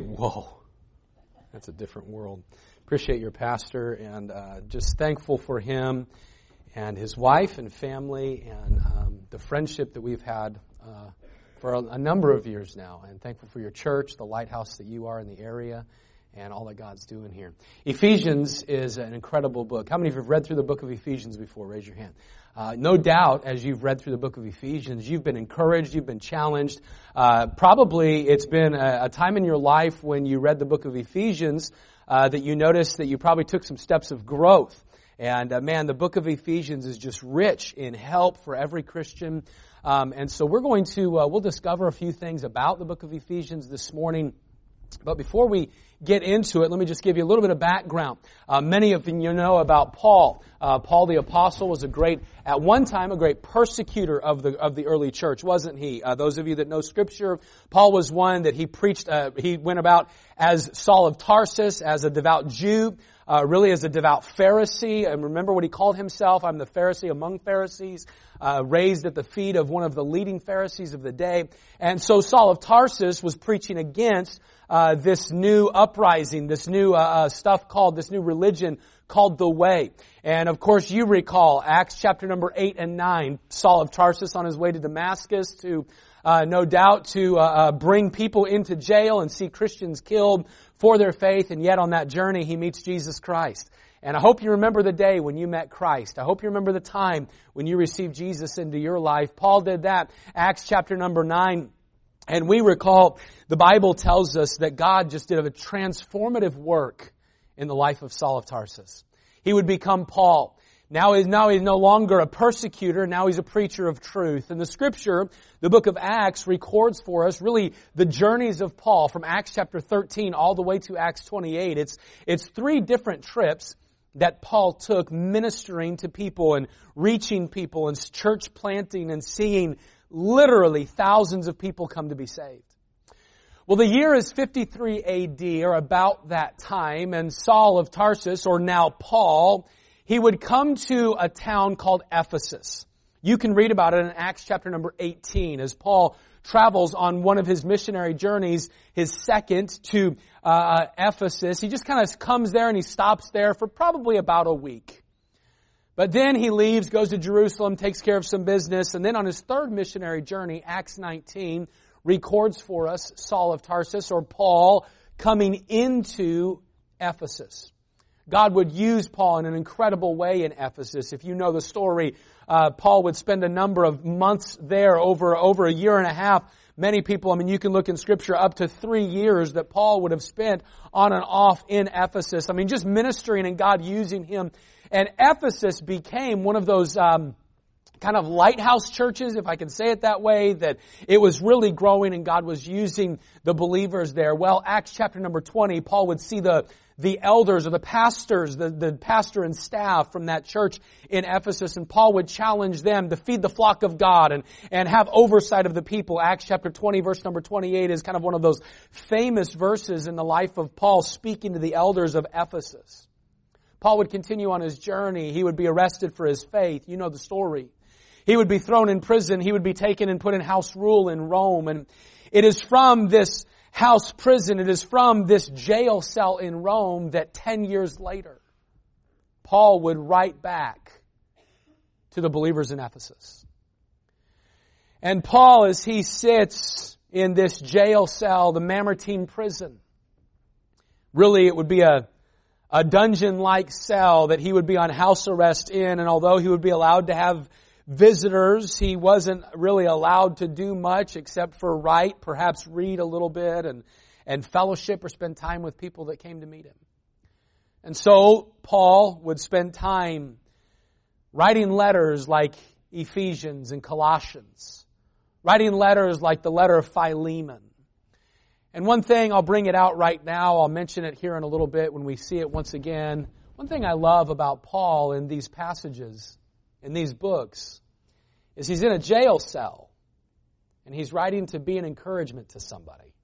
Whoa, that's a different world. Appreciate your pastor and uh, just thankful for him and his wife and family and um, the friendship that we've had uh, for a, a, number of years now. And thankful for your church, the lighthouse that you are in the area, and all that God's doing here. Ephesians is an incredible book. How many of you have read through the book of Ephesians before? Raise your hand. Uh, no doubt, as you've read through the book of Ephesians, you've been encouraged, you've been challenged. Uh, probably it's been a, a, time in your life when you read the book of Ephesians uh, that you noticed that you probably took some steps of growth. And uh, man, the book of Ephesians is just rich in help for every Christian. Um, and so we're going to uh, we'll discover a few things about the book of Ephesians this morning. But before we get into it, let me just give you a little bit of background. Uh, many of you know about Paul. Uh, Paul the apostle was a great, at one time, a great persecutor of the of the early church, wasn't he? Uh, those of you that know Scripture, Paul was one that he preached. Uh, he went about as Saul of Tarsus, as a devout Jew. Uh, really as a devout Pharisee. And remember what he called himself? I'm the Pharisee among Pharisees, uh, raised at the feet of one of the leading Pharisees of the day. And so Saul of Tarsus was preaching against uh, this new uprising, this new uh, uh, stuff called, this new religion called the Way. And of course you recall Acts chapter number 8 and 9, Saul of Tarsus on his way to Damascus to, uh, no doubt to uh, uh, bring people into jail and see Christians killed for their faith, and yet on that journey he meets Jesus Christ. And I hope you remember the day when you met Christ. I hope you remember the time when you received Jesus into your life. Paul did that. Acts chapter number 9 and we recall the Bible tells us that God just did a transformative work in the life of Saul of Tarsus. He would become Paul. Now he's, now he's no longer a persecutor, now he's a preacher of truth. And the scripture, the book of Acts, records for us really the journeys of Paul from Acts chapter 13 all the way to Acts 28. It's, it's three different trips that Paul took ministering to people and reaching people and church planting and seeing literally thousands of people come to be saved. Well, the year is 53 AD, or about that time, and Saul of Tarsus, or now Paul, he would come to a town called Ephesus. You can read about it in Acts chapter number 18 as Paul travels on one of his missionary journeys, his second to uh, Ephesus. He just kind of comes there and he stops there for probably about a week. But then he leaves, goes to Jerusalem, takes care of some business, and then on his third missionary journey, Acts 19, records for us Saul of Tarsus or Paul coming into Ephesus. God would use Paul in an incredible way in Ephesus. If you know the story, uh, Paul would spend a number of months there over, over a year and a half. Many people, I mean, you can look in scripture up to three years that Paul would have spent on and off in Ephesus. I mean, just ministering and God using him and Ephesus became one of those, um, kind of lighthouse churches, if I can say it that way, that it was really growing and God was using the believers there. Well, Acts chapter number 20, Paul would see the, the elders or the pastors, the, the pastor and staff from that church in Ephesus, and Paul would challenge them to feed the flock of God and, and have oversight of the people. Acts chapter 20 verse number 28 is kind of one of those famous verses in the life of Paul speaking to the elders of Ephesus. Paul would continue on his journey. He would be arrested for his faith. You know the story. He would be thrown in prison. He would be taken and put in house rule in Rome. And it is from this house prison, it is from this jail cell in Rome that 10 years later, Paul would write back to the believers in Ephesus. And Paul, as he sits in this jail cell, the Mamertine prison, really it would be a a dungeon-like cell that he would be on house arrest in, and although he would be allowed to have visitors, he wasn't really allowed to do much except for write, perhaps read a little bit and, and fellowship or spend time with people that came to meet him. And so Paul would spend time writing letters like Ephesians and Colossians, writing letters like the letter of Philemon, and one thing, I'll bring it out right now, I'll mention it here in a little bit when we see it once again. One thing I love about Paul in these passages, in these books, is he's in a jail cell and he's writing to be an encouragement to somebody.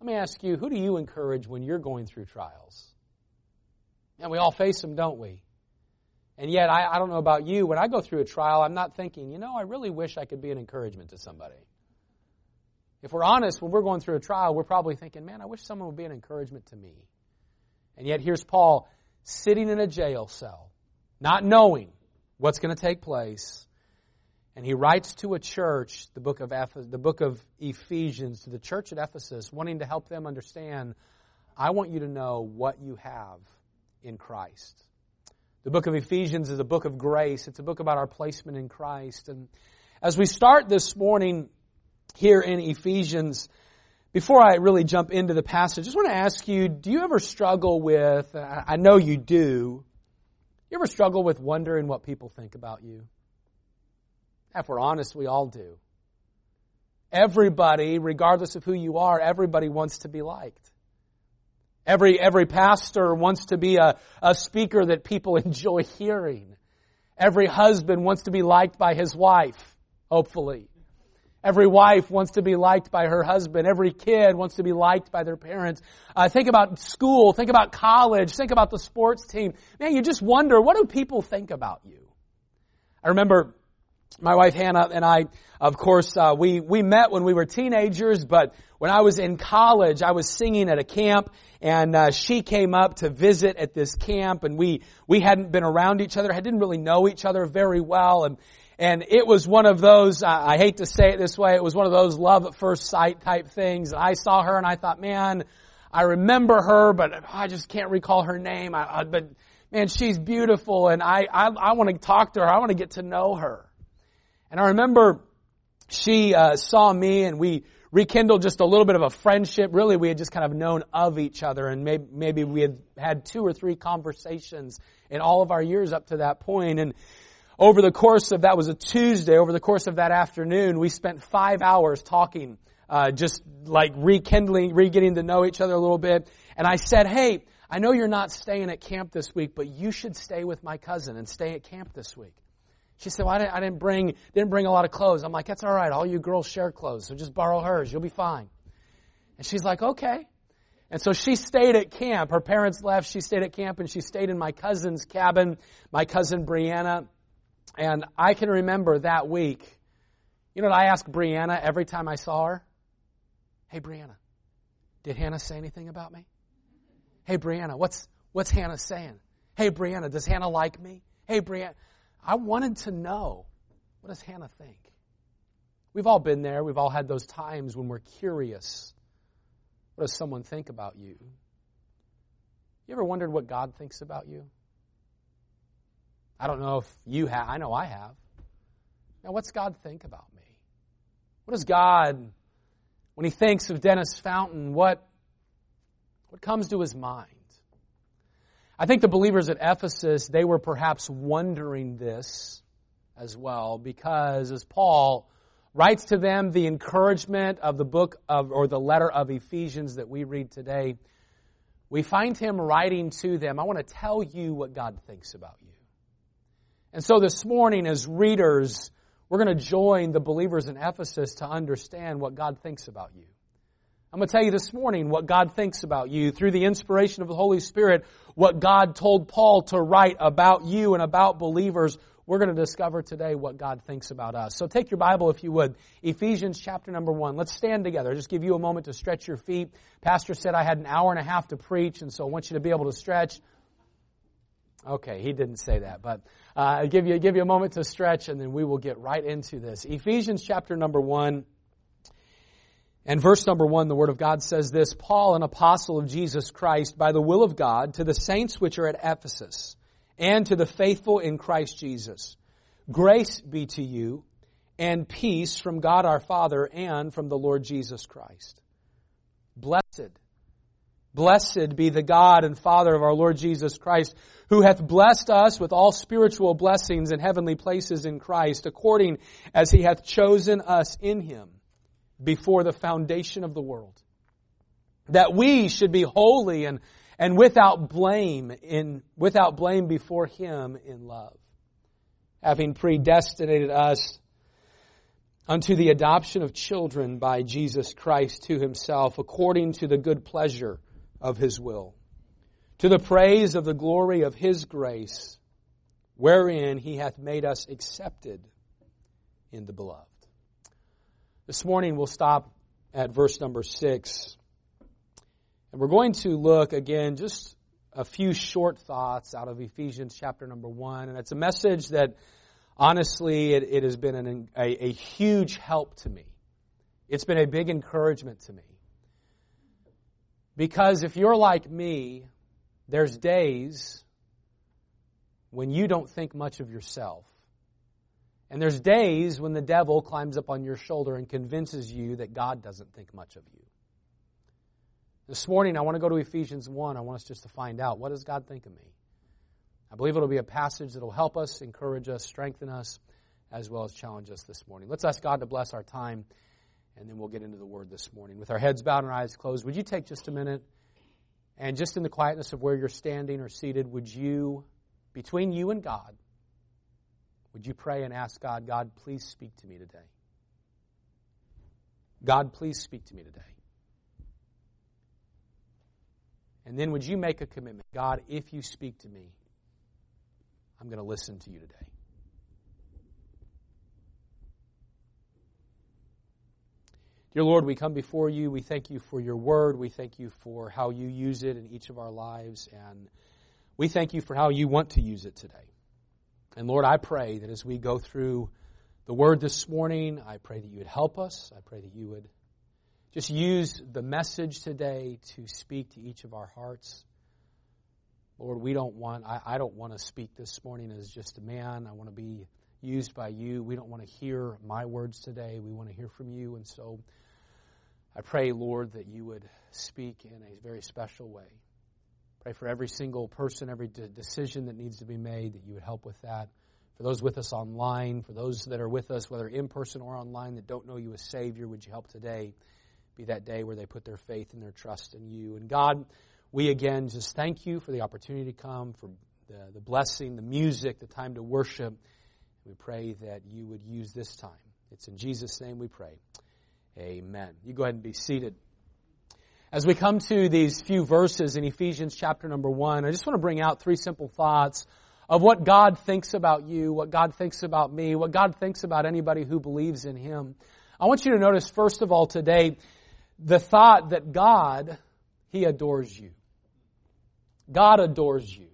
Let me ask you, who do you encourage when you're going through trials? And we all face them, don't we? And yet, I, I don't know about you, when I go through a trial, I'm not thinking, you know, I really wish I could be an encouragement to somebody. If we're honest, when we're going through a trial, we're probably thinking, man, I wish someone would be an encouragement to me. And yet here's Paul sitting in a jail cell, not knowing what's going to take place. And he writes to a church, the book of the book of Ephesians, to the church at Ephesus, wanting to help them understand, I want you to know what you have in Christ. The book of Ephesians is a book of grace. It's a book about our placement in Christ. And as we start this morning here in Ephesians, before I really jump into the passage, I just want to ask you, do you ever struggle with, uh, I know you do, you ever struggle with wondering what people think about you? If we're honest, we all do. Everybody, regardless of who you are, everybody wants to be liked. Every, every pastor wants to be a, a speaker that people enjoy hearing. Every husband wants to be liked by his wife, hopefully. Every wife wants to be liked by her husband. Every kid wants to be liked by their parents. Uh, think about school. Think about college. Think about the sports team. Man, you just wonder, what do people think about you? I remember my wife Hannah and I, of course, uh, we, we met when we were teenagers, but when I was in college, I was singing at a camp and uh, she came up to visit at this camp and we, we hadn't been around each other, I didn't really know each other very well and, and it was one of those, I hate to say it this way, it was one of those love at first sight type things. I saw her and I thought, man, I remember her, but I just can't recall her name. I, I, but man, she's beautiful and I, I, I want to talk to her. I want to get to know her. And I remember she uh, saw me and we rekindled just a little bit of a friendship. Really, we had just kind of known of each other and maybe, maybe we had had two or three conversations in all of our years up to that point. And over the course of, that was a Tuesday, over the course of that afternoon, we spent five hours talking, uh, just like rekindling, re-getting to know each other a little bit. And I said, hey, I know you're not staying at camp this week, but you should stay with my cousin and stay at camp this week. She said, well, I didn't, I didn't bring, didn't bring a lot of clothes. I'm like, that's all right. All you girls share clothes, so just borrow hers. You'll be fine. And she's like, okay. And so she stayed at camp. Her parents left. She stayed at camp and she stayed in my cousin's cabin, my cousin Brianna. And I can remember that week. You know what I asked Brianna every time I saw her? Hey, Brianna, did Hannah say anything about me? Hey, Brianna, what's, what's Hannah saying? Hey, Brianna, does Hannah like me? Hey, Brianna. I wanted to know what does Hannah think? We've all been there. We've all had those times when we're curious. What does someone think about you? You ever wondered what God thinks about you? I don't know if you have. I know I have. Now, what's God think about me? What does God, when He thinks of Dennis Fountain, what, what comes to His mind? I think the believers at Ephesus, they were perhaps wondering this as well because as Paul writes to them the encouragement of the book of, or the letter of Ephesians that we read today, we find him writing to them, I want to tell you what God thinks about you. And so this morning as readers, we're going to join the believers in Ephesus to understand what God thinks about you. I'm going to tell you this morning what God thinks about you through the inspiration of the Holy Spirit, what God told Paul to write about you and about believers. We're going to discover today what God thinks about us. So take your Bible if you would. Ephesians chapter number one. Let's stand together. Just give you a moment to stretch your feet. Pastor said I had an hour and a half to preach, and so I want you to be able to stretch. Okay, he didn't say that, but uh, I'll give you, give you a moment to stretch, and then we will get right into this. Ephesians chapter number one. And verse number one, the Word of God says this, Paul, an apostle of Jesus Christ, by the will of God, to the saints which are at Ephesus, and to the faithful in Christ Jesus. Grace be to you, and peace from God our Father and from the Lord Jesus Christ. Blessed, blessed be the God and Father of our Lord Jesus Christ, who hath blessed us with all spiritual blessings in heavenly places in Christ, according as he hath chosen us in him before the foundation of the world. That we should be holy and, and without blame in, without blame before Him in love. Having predestinated us unto the adoption of children by Jesus Christ to Himself according to the good pleasure of His will. To the praise of the glory of His grace, wherein He hath made us accepted in the beloved. This morning we'll stop at verse number 6. And we're going to look again just a few short thoughts out of Ephesians chapter number 1. And it's a message that honestly it, it has been an, a, a huge help to me. It's been a big encouragement to me. Because if you're like me, there's days when you don't think much of yourself. And there's days when the devil climbs up on your shoulder and convinces you that God doesn't think much of you. This morning, I want to go to Ephesians 1. I want us just to find out what does God think of me? I believe it'll be a passage that will help us, encourage us, strengthen us, as well as challenge us this morning. Let's ask God to bless our time, and then we'll get into the Word this morning. With our heads bowed and our eyes closed, would you take just a minute and just in the quietness of where you're standing or seated, would you between you and God, would you pray and ask God, God, please speak to me today? God, please speak to me today. And then would you make a commitment? God, if you speak to me, I'm going to listen to you today. Dear Lord, we come before you. We thank you for your word. We thank you for how you use it in each of our lives. And we thank you for how you want to use it today. And Lord, I pray that as we go through the word this morning, I pray that you would help us. I pray that you would just use the message today to speak to each of our hearts. Lord, we don't want, I, I don't want to speak this morning as just a man. I want to be used by you. We don't want to hear my words today. We want to hear from you. And so I pray, Lord, that you would speak in a very special way. Pray for every single person, every de- decision that needs to be made, that you would help with that. For those with us online, for those that are with us, whether in person or online, that don't know you as Savior, would you help today be that day where they put their faith and their trust in you? And God, we again just thank you for the opportunity to come, for the, the blessing, the music, the time to worship. We pray that you would use this time. It's in Jesus' name we pray. Amen. You go ahead and be seated. As we come to these few verses in Ephesians chapter number one, I just want to bring out three simple thoughts of what God thinks about you, what God thinks about me, what God thinks about anybody who believes in Him. I want you to notice, first of all, today, the thought that God, He adores you. God adores you.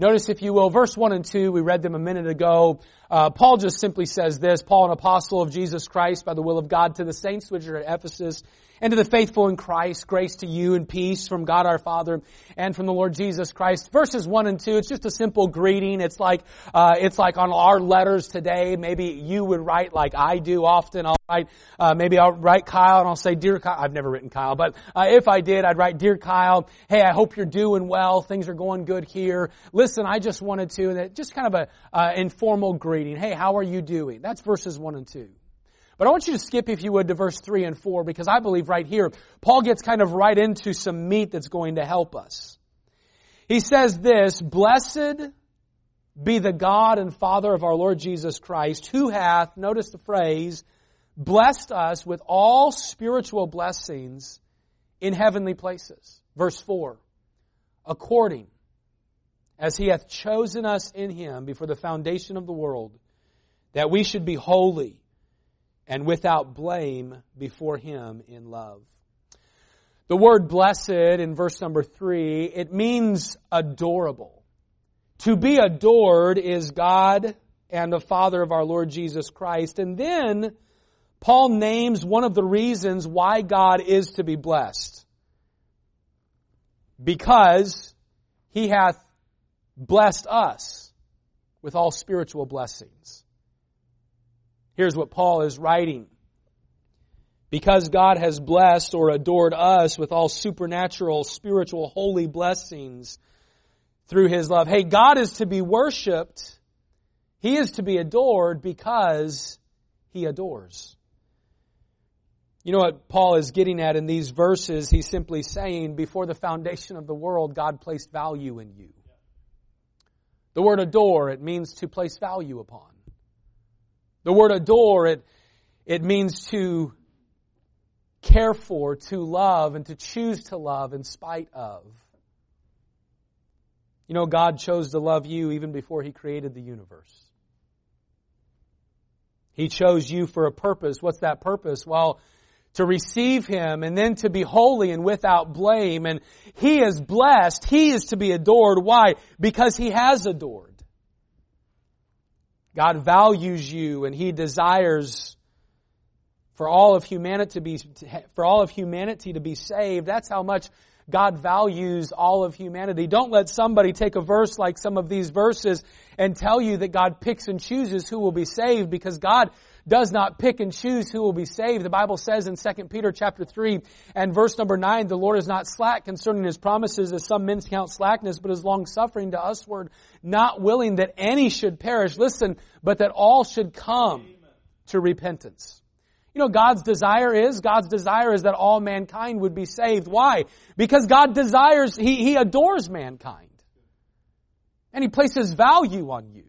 Notice, if you will, verse 1 and 2, we read them a minute ago. Uh, Paul just simply says this, Paul, an apostle of Jesus Christ by the will of God to the saints which are at Ephesus and to the faithful in Christ, grace to you and peace from God our Father and from the Lord Jesus Christ. Verses one and two, it's just a simple greeting. It's like, uh, it's like on our letters today. Maybe you would write like I do often. I'll write, uh, maybe I'll write Kyle and I'll say, dear Kyle, I've never written Kyle, but uh, if I did, I'd write, dear Kyle, hey, I hope you're doing well. Things are going good here. Listen, I just wanted to, and just kind of a, uh, informal greeting. Hey, how are you doing? That's verses one and two. But I want you to skip, if you would, to verse 3 and 4, because I believe right here, Paul gets kind of right into some meat that's going to help us. He says this, Blessed be the God and Father of our Lord Jesus Christ, who hath, notice the phrase, blessed us with all spiritual blessings in heavenly places. Verse 4. According as he hath chosen us in him before the foundation of the world, that we should be holy and without blame before Him in love. The word blessed in verse number three, it means adorable. To be adored is God and the Father of our Lord Jesus Christ. And then Paul names one of the reasons why God is to be blessed. Because He hath blessed us with all spiritual blessings. Here's what Paul is writing. Because God has blessed or adored us with all supernatural, spiritual, holy blessings through His love. Hey, God is to be worshiped. He is to be adored because He adores. You know what Paul is getting at in these verses? He's simply saying, before the foundation of the world, God placed value in you. The word adore, it means to place value upon. The word adore, it, it means to care for, to love, and to choose to love in spite of. You know, God chose to love you even before He created the universe. He chose you for a purpose. What's that purpose? Well, to receive Him and then to be holy and without blame. And He is blessed. He is to be adored. Why? Because He has adored. God values you and He desires for all of humanity to be, for all of humanity to be saved. That's how much God values all of humanity. Don't let somebody take a verse like some of these verses and tell you that God picks and chooses who will be saved because God does not pick and choose who will be saved. The Bible says in 2 Peter chapter 3 and verse number 9, the Lord is not slack concerning his promises as some men count slackness, but is long suffering to usward, not willing that any should perish. Listen, but that all should come to repentance. You know, God's desire is, God's desire is that all mankind would be saved. Why? Because God desires, He, he adores mankind. And He places value on you.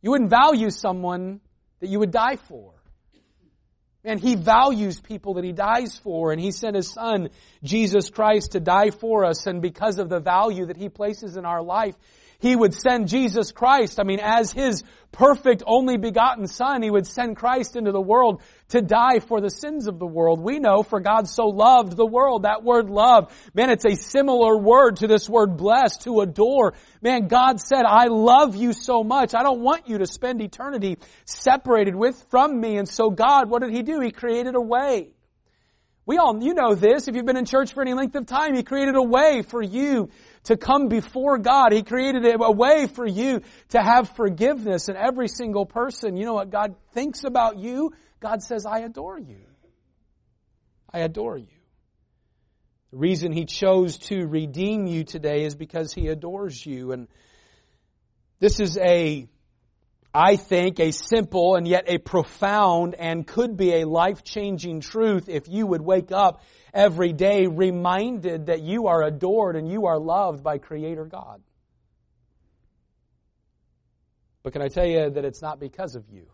You wouldn't value someone that you would die for. And He values people that He dies for, and He sent His Son, Jesus Christ, to die for us, and because of the value that He places in our life, he would send Jesus Christ. I mean, as His perfect only begotten Son, He would send Christ into the world to die for the sins of the world. We know for God so loved the world. That word love, man, it's a similar word to this word blessed, to adore. Man, God said, I love you so much. I don't want you to spend eternity separated with, from me. And so God, what did He do? He created a way. We all, you know this, if you've been in church for any length of time, He created a way for you to come before God. He created a way for you to have forgiveness in every single person. You know what God thinks about you? God says, I adore you. I adore you. The reason He chose to redeem you today is because He adores you. And this is a, I think, a simple and yet a profound and could be a life-changing truth if you would wake up every day reminded that you are adored and you are loved by Creator God. But can I tell you that it's not because of you?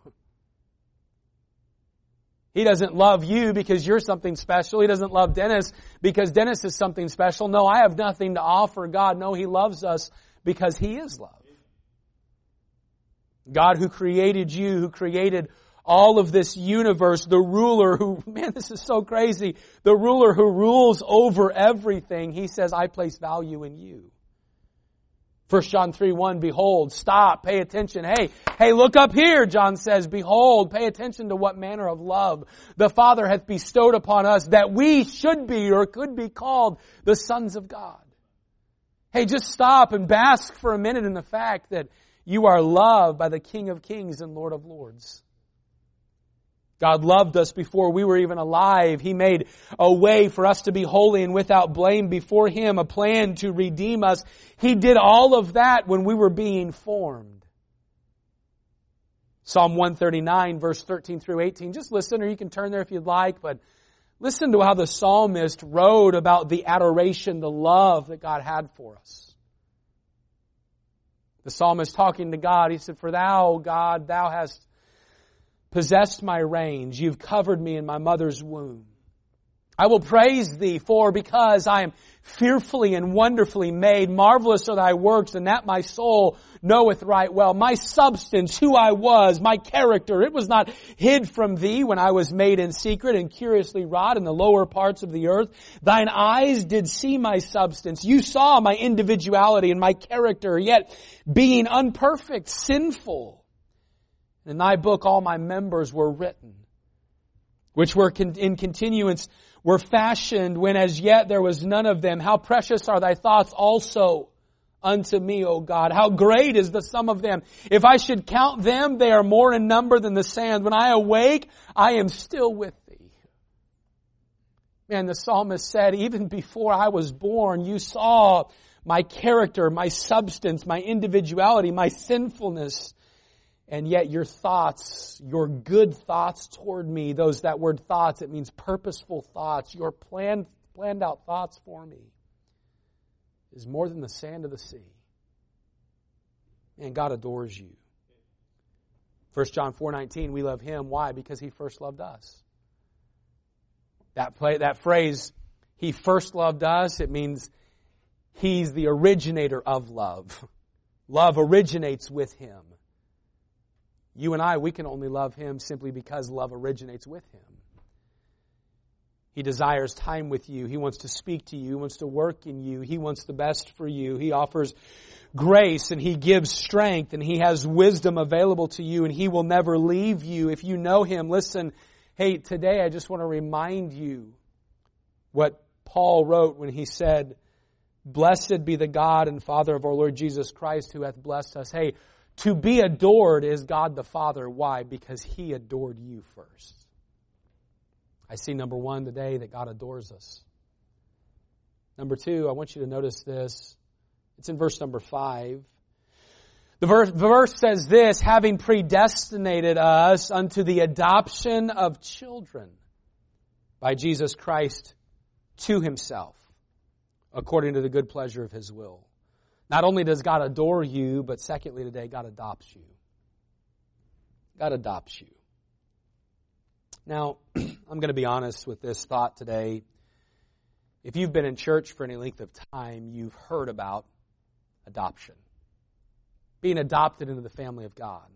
He doesn't love you because you're something special. He doesn't love Dennis because Dennis is something special. No, I have nothing to offer God. No, He loves us because He is love. God who created you, who created all of this universe, the ruler who, man, this is so crazy, the ruler who rules over everything, he says, I place value in you. 1 John 3, 1, behold, stop, pay attention. Hey, hey, look up here, John says, behold, pay attention to what manner of love the Father hath bestowed upon us that we should be or could be called the sons of God. Hey, just stop and bask for a minute in the fact that you are loved by the King of Kings and Lord of Lords. God loved us before we were even alive. He made a way for us to be holy and without blame before Him, a plan to redeem us. He did all of that when we were being formed. Psalm 139 verse 13 through 18. Just listen or you can turn there if you'd like, but listen to how the psalmist wrote about the adoration, the love that God had for us. The psalmist talking to God, he said, For thou, God, thou hast possessed my reins. You've covered me in my mother's womb. I will praise thee for because I am fearfully and wonderfully made. Marvelous are thy works and that my soul knoweth right well. My substance, who I was, my character, it was not hid from thee when I was made in secret and curiously wrought in the lower parts of the earth. Thine eyes did see my substance. You saw my individuality and my character, yet being unperfect, sinful, in thy book all my members were written, which were in continuance were fashioned when as yet there was none of them. How precious are thy thoughts also unto me, O God. How great is the sum of them. If I should count them, they are more in number than the sand. When I awake, I am still with thee. Man, the psalmist said, even before I was born, you saw my character, my substance, my individuality, my sinfulness and yet your thoughts, your good thoughts toward me, those, that word thoughts, it means purposeful thoughts, your planned, planned out thoughts for me is more than the sand of the sea. And God adores you. 1 John 4:19 we love him why because he first loved us. That play, that phrase he first loved us it means he's the originator of love. Love originates with him. You and I, we can only love Him simply because love originates with Him. He desires time with you. He wants to speak to you. He wants to work in you. He wants the best for you. He offers grace and He gives strength and He has wisdom available to you and He will never leave you. If you know Him, listen, hey, today I just want to remind you what Paul wrote when he said, Blessed be the God and Father of our Lord Jesus Christ who hath blessed us. Hey, to be adored is God the Father. Why? Because He adored you first. I see number one today that God adores us. Number two, I want you to notice this. It's in verse number five. The verse, the verse says this, having predestinated us unto the adoption of children by Jesus Christ to himself, according to the good pleasure of his will. Not only does God adore you, but secondly today, God adopts you. God adopts you. Now, I'm going to be honest with this thought today. If you've been in church for any length of time, you've heard about adoption. Being adopted into the family of God.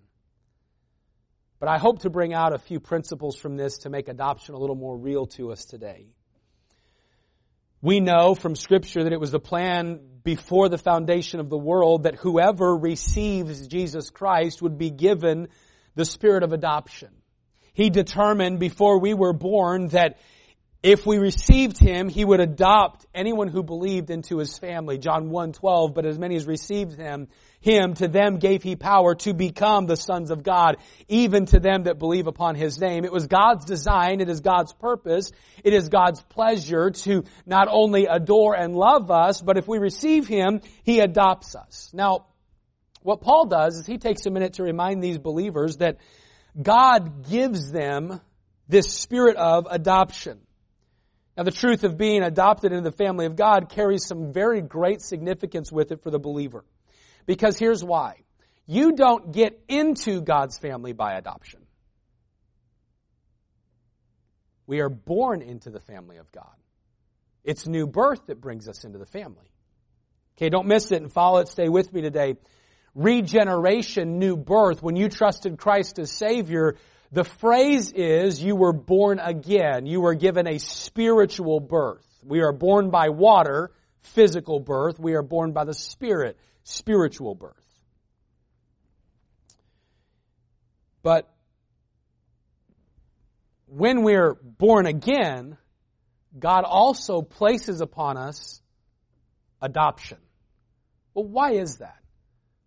But I hope to bring out a few principles from this to make adoption a little more real to us today. We know from scripture that it was the plan before the foundation of the world that whoever receives Jesus Christ would be given the spirit of adoption. He determined before we were born that if we received him, he would adopt anyone who believed into his family. John 1, 12, but as many as received him, him, to them gave he power to become the sons of God, even to them that believe upon his name. It was God's design, it is God's purpose, it is God's pleasure to not only adore and love us, but if we receive him, he adopts us. Now, what Paul does is he takes a minute to remind these believers that God gives them this spirit of adoption. Now the truth of being adopted into the family of God carries some very great significance with it for the believer. Because here's why. You don't get into God's family by adoption. We are born into the family of God. It's new birth that brings us into the family. Okay, don't miss it and follow it. Stay with me today. Regeneration, new birth. When you trusted Christ as Savior, the phrase is you were born again. You were given a spiritual birth. We are born by water, physical birth. We are born by the Spirit, spiritual birth. But when we're born again, God also places upon us adoption. Well, why is that?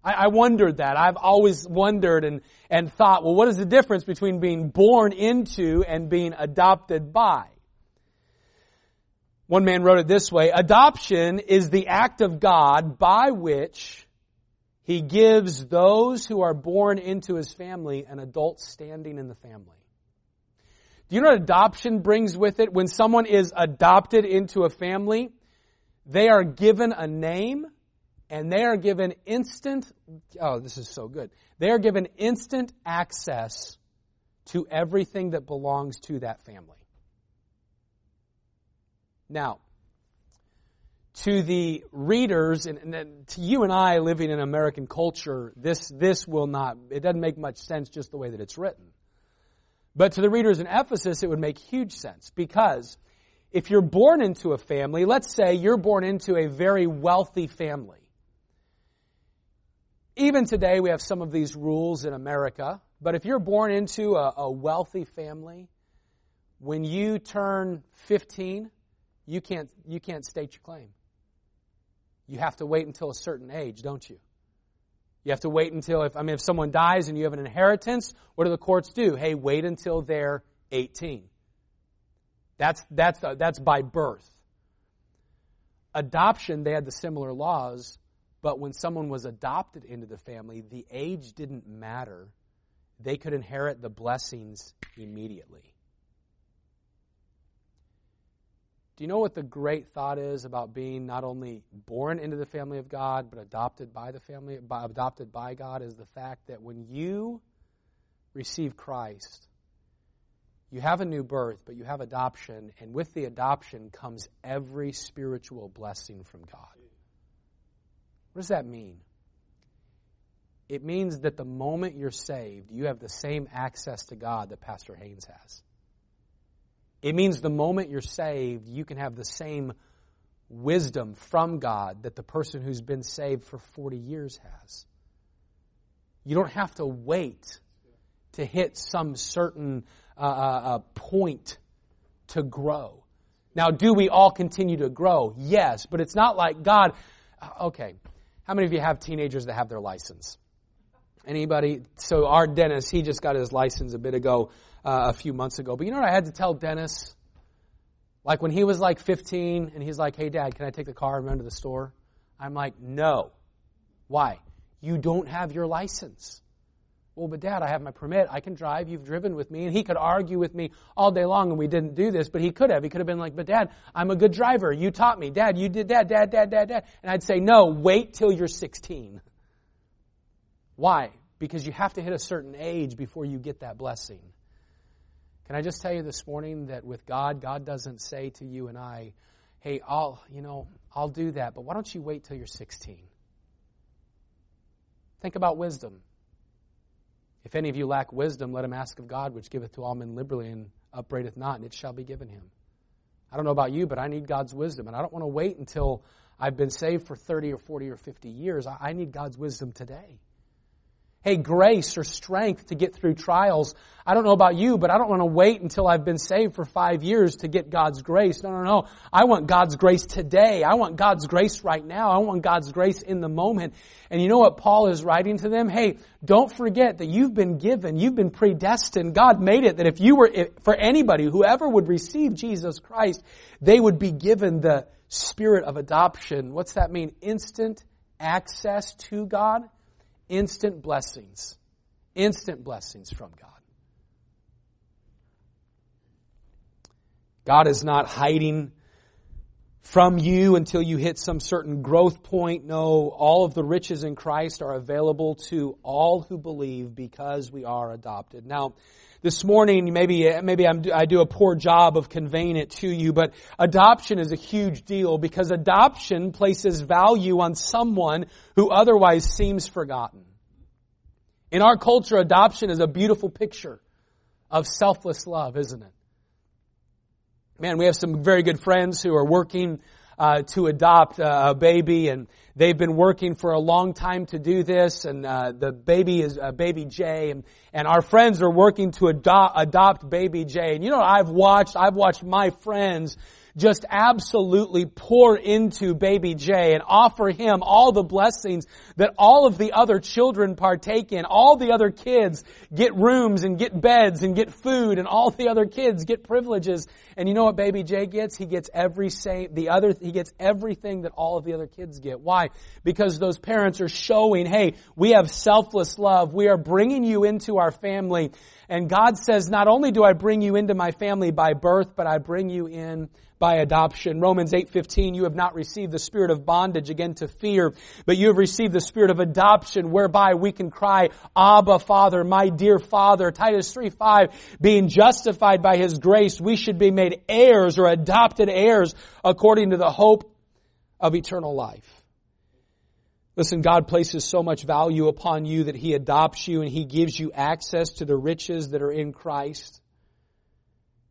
I, I wondered that. I've always wondered and, and thought, well, what is the difference between being born into and being adopted by? One man wrote it this way, adoption is the act of God by which he gives those who are born into his family an adult standing in the family. Do you know what adoption brings with it? When someone is adopted into a family, they are given a name and they are given instant, oh, this is so good. They are given instant access to everything that belongs to that family. Now, to the readers and, and, to you and I living in American culture, this, this will not, it doesn't make much sense just the way that it's written. But to the readers in Ephesus, it would make huge sense because if you're born into a family, let's say you're born into a very wealthy family. Even today, we have some of these rules in America, but if you're born into a, a wealthy family, when you turn 15, you can't, you can't state your claim. You have to wait until a certain age, don't you? You have to wait until, if, I mean, if someone dies and you have an inheritance, what do the courts do? Hey, wait until they're 18. That's, that's, uh, that's by birth. Adoption, they had the similar laws, but when someone was adopted into the family, the age didn't matter. They could inherit the blessings immediately. Do you know what the great thought is about being not only born into the family of God, but adopted by the family, by, adopted by God? Is the fact that when you receive Christ, you have a new birth, but you have adoption, and with the adoption comes every spiritual blessing from God. What does that mean? It means that the moment you're saved, you have the same access to God that Pastor Haynes has. It means the moment you're saved, you can have the same wisdom from God that the person who's been saved for 40 years has. You don't have to wait to hit some certain uh, uh, uh, point to grow. Now, do we all continue to grow? Yes, but it's not like God. Uh, okay, how many of you have teenagers that have their license? Anybody? So our Dennis, he just got his license a bit ago, uh, a few months ago. But you know what I had to tell Dennis? Like when he was like 15 and he's like, hey dad, can I take the car and run to the store? I'm like, no. Why? You don't have your license. Well, but dad, I have my permit. I can drive. You've driven with me. And he could argue with me all day long and we didn't do this, but he could have. He could have been like, but dad, I'm a good driver. You taught me. Dad, you did that. Dad, dad, dad, dad. And I'd say, no, wait till you're 16. Why? Because you have to hit a certain age before you get that blessing. Can I just tell you this morning that with God, God doesn't say to you and I, hey, I'll, you know, I'll do that, but why don't you wait till you're 16? Think about wisdom. If any of you lack wisdom, let him ask of God, which giveth to all men liberally and upbraideth not, and it shall be given him. I don't know about you, but I need God's wisdom, and I don't want to wait until I've been saved for 30 or 40 or 50 years. I need God's wisdom today hey, grace or strength to get through trials. I don't know about you, but I don't want to wait until I've been saved for five years to get God's grace. No, no, no. I want God's grace today. I want God's grace right now. I want God's grace in the moment. And you know what Paul is writing to them? Hey, don't forget that you've been given, you've been predestined. God made it that if you were, if, for anybody, whoever would receive Jesus Christ, they would be given the spirit of adoption. What's that mean? Instant access to God instant blessings. Instant blessings from God. God is not hiding from you until you hit some certain growth point. No, all of the riches in Christ are available to all who believe because we are adopted. Now, this morning, maybe, maybe I'm, I do a poor job of conveying it to you, but adoption is a huge deal because adoption places value on someone who otherwise seems forgotten. In our culture, adoption is a beautiful picture of selfless love, isn't it? Man, we have some very good friends who are working uh, to adopt a baby, and they've been working for a long time to do this. And uh, the baby is uh, baby Jay, and, and our friends are working to adopt adopt baby Jay. And you know, I've watched I've watched my friends just absolutely pour into baby Jay and offer him all the blessings that all of the other children partake in. All the other kids get rooms and get beds and get food and all the other kids get privileges. And you know what baby Jay gets? He gets every same, the other, he gets everything that all of the other kids get. Why? Because those parents are showing, hey, we have selfless love. We are bringing you into our family. And God says, not only do I bring you into my family by birth, but I bring you in by adoption. Romans 8:15 you have not received the spirit of bondage again to fear, but you have received the spirit of adoption whereby we can cry, "Abba, Father, my dear Father." Titus 3:5 being justified by his grace, we should be made heirs or adopted heirs according to the hope of eternal life. Listen, God places so much value upon you that He adopts you and He gives you access to the riches that are in Christ.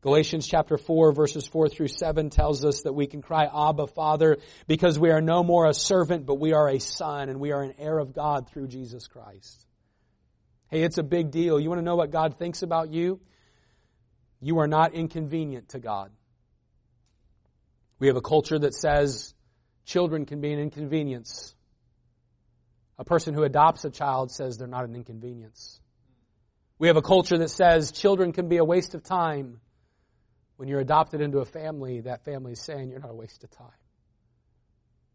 Galatians chapter 4 verses 4 through 7 tells us that we can cry, Abba, Father, because we are no more a servant, but we are a son and we are an heir of God through Jesus Christ. Hey, it's a big deal. You want to know what God thinks about you? You are not inconvenient to God. We have a culture that says children can be an inconvenience. A person who adopts a child says they're not an inconvenience. We have a culture that says children can be a waste of time. When you're adopted into a family, that family is saying you're not a waste of time.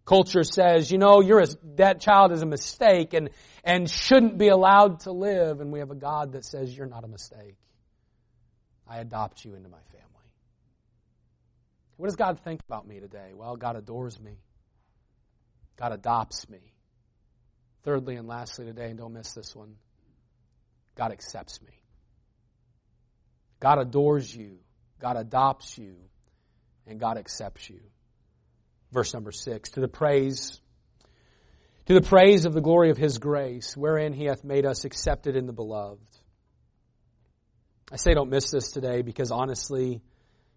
Culture says, you know, you're a, that child is a mistake and, and shouldn't be allowed to live. And we have a God that says you're not a mistake. I adopt you into my family. What does God think about me today? Well, God adores me. God adopts me. Thirdly and lastly today, and don't miss this one, God accepts me. God adores you. God adopts you and God accepts you. Verse number six, to the praise, to the praise of the glory of His grace, wherein He hath made us accepted in the beloved. I say don't miss this today because honestly,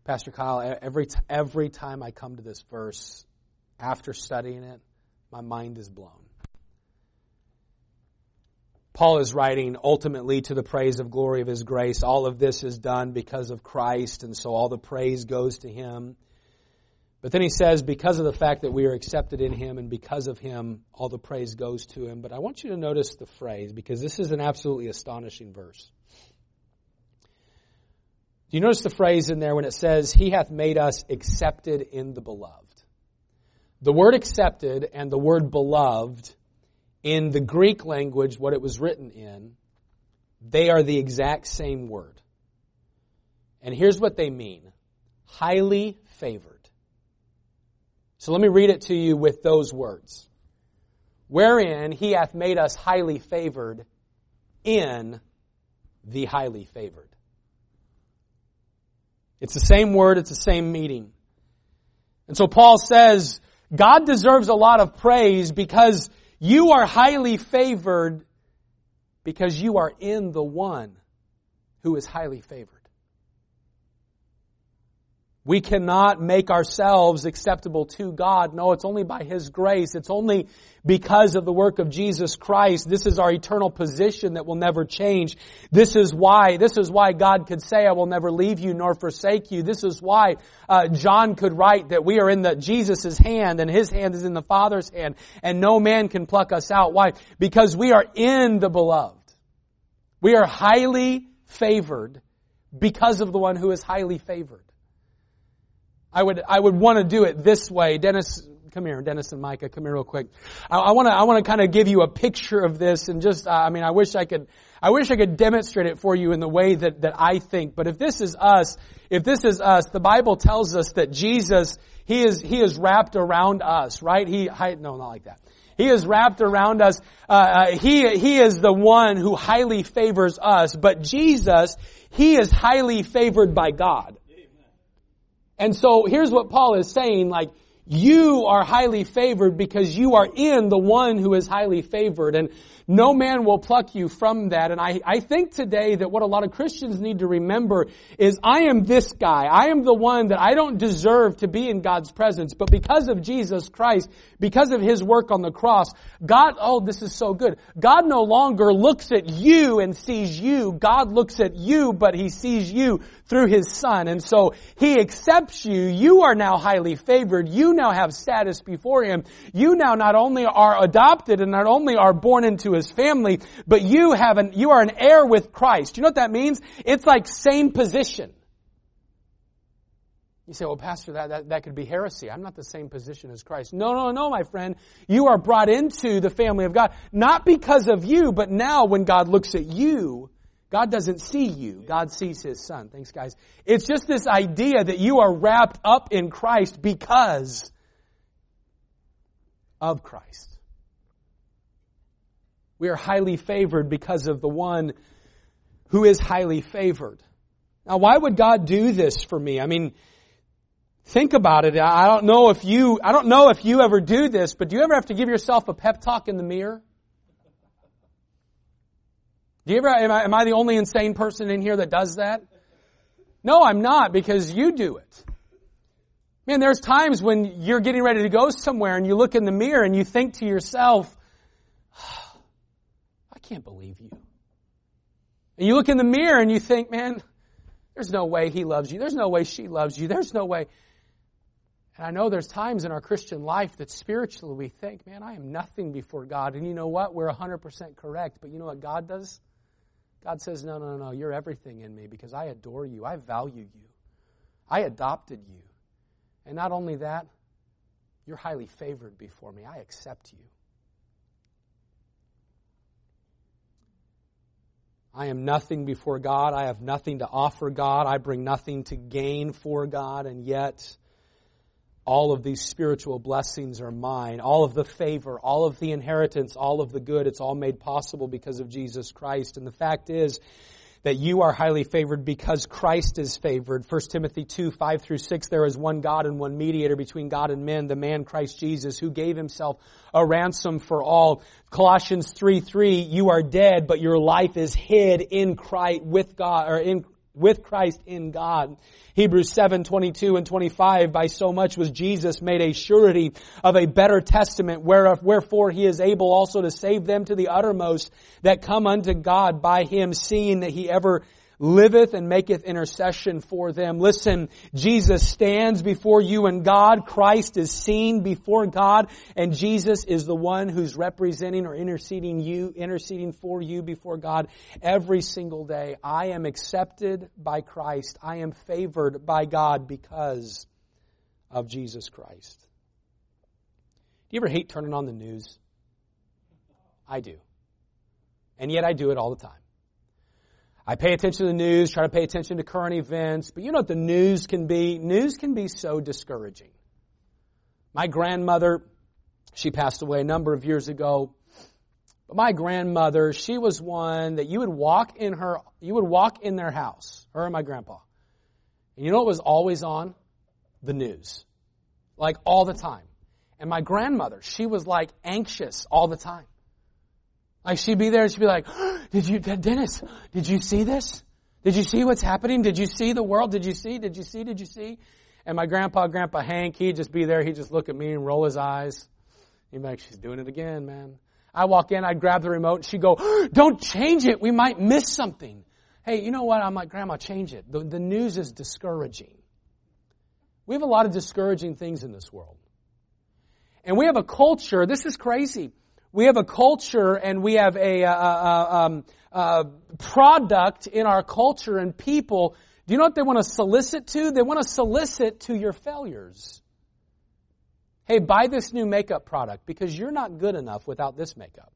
Pastor Kyle, every, every time I come to this verse, after studying it, my mind is blown. Paul is writing ultimately to the praise of glory of his grace. All of this is done because of Christ, and so all the praise goes to him. But then he says, because of the fact that we are accepted in him and because of him, all the praise goes to him. But I want you to notice the phrase because this is an absolutely astonishing verse. Do you notice the phrase in there when it says, He hath made us accepted in the beloved? The word accepted and the word beloved in the Greek language, what it was written in, they are the exact same word. And here's what they mean. Highly favored. So let me read it to you with those words. Wherein he hath made us highly favored in the highly favored. It's the same word, it's the same meaning. And so Paul says, God deserves a lot of praise because you are highly favored because you are in the one who is highly favored. We cannot make ourselves acceptable to God. No, it's only by His grace. It's only because of the work of Jesus Christ. This is our eternal position that will never change. This is why, this is why God could say, I will never leave you nor forsake you. This is why uh, John could write that we are in the Jesus' hand and His hand is in the Father's hand and no man can pluck us out. Why? Because we are in the beloved. We are highly favored because of the one who is highly favored. I would, I would want to do it this way. Dennis, come here. Dennis and Micah, come here real quick. I want to, I want to kind of give you a picture of this and just, uh, I mean, I wish I could, I wish I could demonstrate it for you in the way that, that I think. But if this is us, if this is us, the Bible tells us that Jesus, He is, He is wrapped around us, right? He, I, no, not like that. He is wrapped around us. Uh, uh, he, he is the one who highly favors us. But Jesus, He is highly favored by God. And so here's what Paul is saying, like, you are highly favored because you are in the one who is highly favored. And no man will pluck you from that. And I, I think today that what a lot of Christians need to remember is I am this guy. I am the one that I don't deserve to be in God's presence. But because of Jesus Christ, because of His work on the cross, God, oh, this is so good. God no longer looks at you and sees you. God looks at you, but He sees you through His Son. And so He accepts you. You are now highly favored. You now have status before Him. You now not only are adopted and not only are born into his family, but you have an, you are an heir with Christ. You know what that means? It's like same position. You say, well, Pastor, that, that, that could be heresy. I'm not the same position as Christ. No, no, no, my friend. You are brought into the family of God, not because of you, but now when God looks at you, God doesn't see you. God sees His Son. Thanks, guys. It's just this idea that you are wrapped up in Christ because of Christ. We are highly favored because of the one who is highly favored. Now, why would God do this for me? I mean, think about it. I don't know if you, I don't know if you ever do this, but do you ever have to give yourself a pep talk in the mirror? Do you ever, am I, am I the only insane person in here that does that? No, I'm not because you do it. Man, there's times when you're getting ready to go somewhere and you look in the mirror and you think to yourself, can't believe you. And you look in the mirror and you think, man, there's no way he loves you. There's no way she loves you. There's no way. And I know there's times in our Christian life that spiritually we think, man, I am nothing before God. And you know what? We're 100% correct. But you know what God does? God says, no, no, no, you're everything in me because I adore you. I value you. I adopted you. And not only that, you're highly favored before me. I accept you. I am nothing before God. I have nothing to offer God. I bring nothing to gain for God. And yet, all of these spiritual blessings are mine. All of the favor, all of the inheritance, all of the good, it's all made possible because of Jesus Christ. And the fact is, that you are highly favored because Christ is favored. 1 Timothy 2, 5 through 6, there is one God and one mediator between God and men, the man Christ Jesus, who gave himself a ransom for all. Colossians 3, 3, you are dead, but your life is hid in Christ, with God, or in, with Christ in God. Hebrews 7, 22 and 25, by so much was Jesus made a surety of a better testament, wherefore he is able also to save them to the uttermost that come unto God by him, seeing that he ever liveth and maketh intercession for them. Listen, Jesus stands before you and God. Christ is seen before God and Jesus is the one who's representing or interceding you, interceding for you before God every single day. I am accepted by Christ. I am favored by God because of Jesus Christ. Do you ever hate turning on the news? I do. And yet I do it all the time. I pay attention to the news, try to pay attention to current events, but you know what the news can be? News can be so discouraging. My grandmother, she passed away a number of years ago. But my grandmother, she was one that you would walk in her, you would walk in their house, her and my grandpa. And you know what was always on? The news. Like all the time. And my grandmother, she was like anxious all the time. Like she'd be there and she'd be like, did you, Dennis, did you see this? Did you see what's happening? Did you see the world? Did you see? Did you see? Did you see? And my grandpa, Grandpa Hank, he'd just be there. He'd just look at me and roll his eyes. He'd be like, she's doing it again, man. I walk in, I'd grab the remote and she'd go, don't change it. We might miss something. Hey, you know what? I'm like, Grandma, change it. The, the news is discouraging. We have a lot of discouraging things in this world. And we have a culture, this is crazy we have a culture and we have a, a, a, um, a, product in our culture and people. Do you know what they want to solicit to? They want to solicit to your failures. Hey, buy this new makeup product because you're not good enough without this makeup.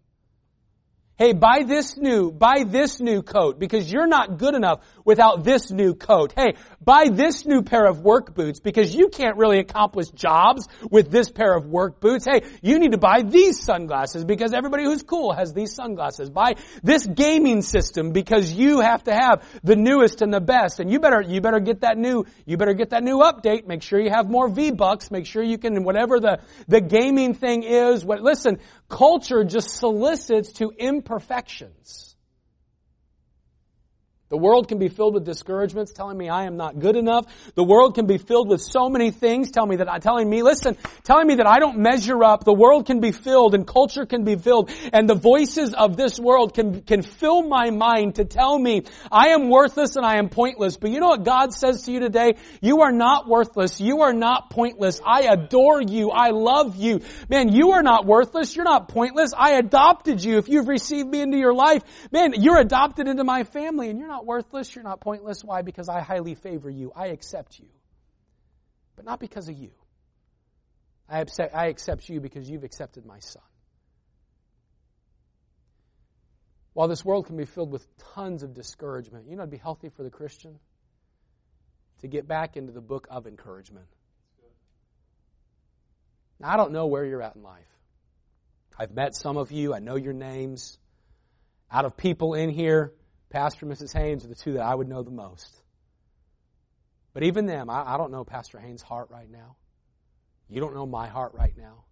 Hey, buy this new, buy this new coat because you're not good enough without this new coat. Hey, buy this new pair of work boots because you can't really accomplish jobs with this pair of work boots. Hey, you need to buy these sunglasses because everybody who's cool has these sunglasses. Buy this gaming system because you have to have the newest and the best. And you better, you better get that new, you better get that new update. Make sure you have more V-Bucks. Make sure you can, whatever the, the gaming thing is. What, listen, culture just solicits to imperfections. The world can be filled with discouragements telling me I am not good enough. The world can be filled with so many things telling me that, telling me, listen, telling me that I don't measure up. The world can be filled and culture can be filled and the voices of this world can, can fill my mind to tell me I am worthless and I am pointless. But you know what God says to you today? You are not worthless. You are not pointless. I adore you. I love you. Man, you are not worthless. You're not pointless. I adopted you. If you've received me into your life, man, you're adopted into my family and you're not not worthless. You're not pointless. Why? Because I highly favor you. I accept you. But not because of you. I accept, I accept you because you've accepted my son. While this world can be filled with tons of discouragement, you know it'd be healthy for the Christian? To get back into the book of encouragement. Now, I don't know where you're at in life. I've met some of you. I know your names. Out of people in here, Pastor and Mrs. Haynes are the two that I would know the most. But even them, I, I don't know Pastor Haynes' heart right now. You don't know my heart right now.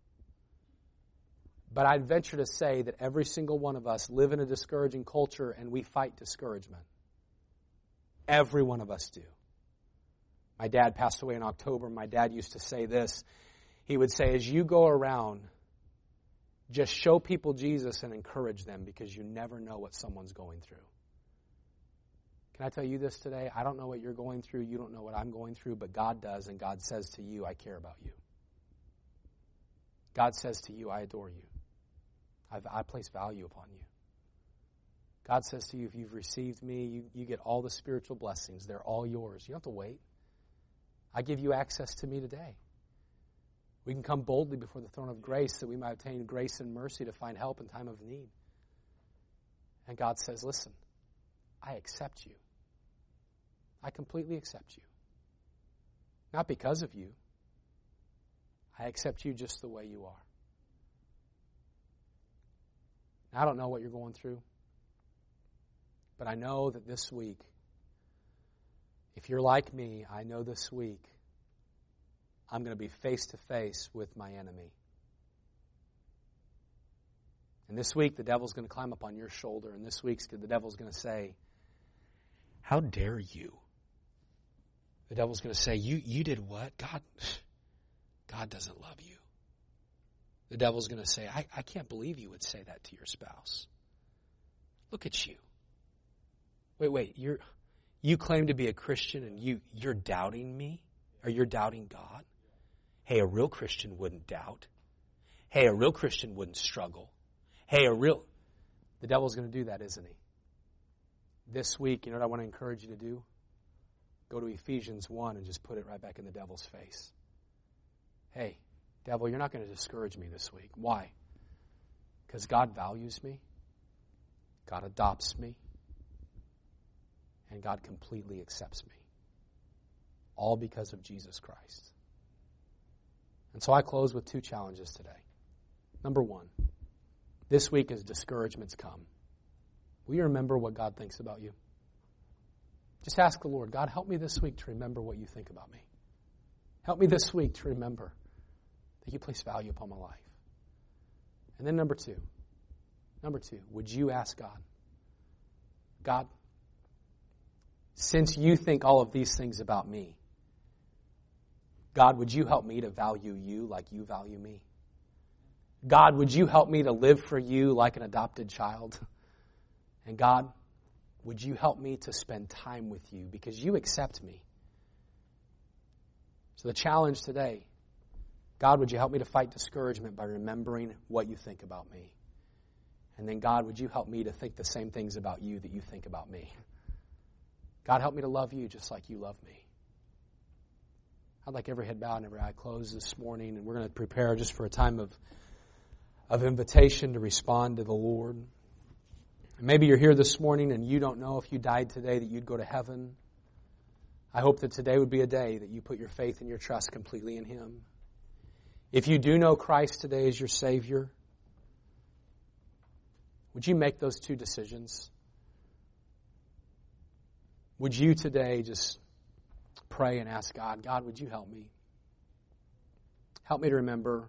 But I'd venture to say that every single one of us live in a discouraging culture and we fight discouragement. Every one of us do. My dad passed away in October. My dad used to say this. He would say, as you go around, just show people Jesus and encourage them because you never know what someone's going through. Can I tell you this today? I don't know what you're going through. You don't know what I'm going through, but God does, and God says to you, I care about you. God says to you, I adore you. I've, i place value upon you. God says to you, if you've received me, you, you get all the spiritual blessings. They're all yours. You don't have to wait. I give you access to me today. We can come boldly before the throne of grace that we might obtain grace and mercy to find help in time of need. And God says, listen, I accept you. I completely accept you. Not because of you. I accept you just the way you are. I don't know what you're going through, but I know that this week, if you're like me, I know this week I'm going to be face to face with my enemy. And this week, the devil's going to climb up on your shoulder, and this week, the devil's going to say, How dare you? The devil's going to say, you, you did what? God, God doesn't love you. The devil's going to say, I, I can't believe you would say that to your spouse. Look at you. Wait, wait, you're, you claim to be a Christian and you, you're doubting me? Or you're doubting God? Hey, a real Christian wouldn't doubt. Hey, a real Christian wouldn't struggle. Hey, a real. The devil's going to do that, isn't he? This week, you know what I want to encourage you to do? Go to Ephesians 1 and just put it right back in the devil's face. Hey, devil, you're not going to discourage me this week. Why? Because God values me, God adopts me, and God completely accepts me. All because of Jesus Christ. And so I close with two challenges today. Number one, this week as discouragements come, will you remember what God thinks about you? Just ask the Lord, God, help me this week to remember what you think about me. Help me this week to remember that you place value upon my life. And then number two, number two, would you ask God, God, since you think all of these things about me, God, would you help me to value you like you value me? God, would you help me to live for you like an adopted child? And God, would you help me to spend time with you because you accept me? So the challenge today, God, would you help me to fight discouragement by remembering what you think about me? And then, God, would you help me to think the same things about you that you think about me? God, help me to love you just like you love me. I'd like every head bowed and every eye closed this morning, and we're going to prepare just for a time of of invitation to respond to the Lord. Maybe you're here this morning and you don't know if you died today that you'd go to heaven. I hope that today would be a day that you put your faith and your trust completely in Him. If you do know Christ today as your Savior, would you make those two decisions? Would you today just pray and ask God, God, would you help me? Help me to remember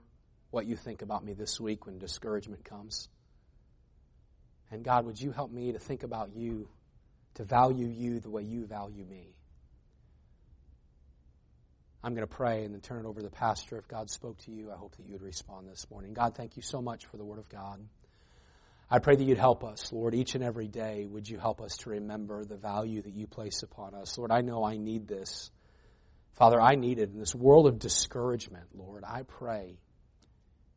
what you think about me this week when discouragement comes. And God, would you help me to think about you, to value you the way you value me? I'm going to pray and then turn it over to the pastor. If God spoke to you, I hope that you would respond this morning. God, thank you so much for the Word of God. I pray that you'd help us, Lord, each and every day. Would you help us to remember the value that you place upon us? Lord, I know I need this. Father, I need it in this world of discouragement, Lord. I pray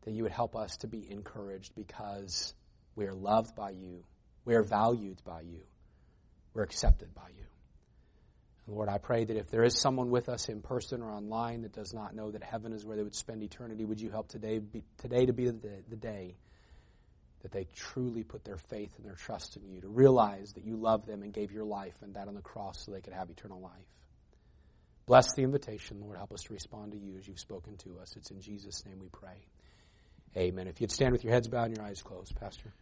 that you would help us to be encouraged because we are loved by you, we are valued by you, we're accepted by you. Lord, I pray that if there is someone with us in person or online that does not know that heaven is where they would spend eternity, would you help today, be, today to be the the day that they truly put their faith and their trust in you, to realize that you love them and gave your life and that on the cross so they could have eternal life. Bless the invitation, Lord. Help us to respond to you as you've spoken to us. It's in Jesus' name we pray. Amen. If you'd stand with your heads bowed and your eyes closed, Pastor.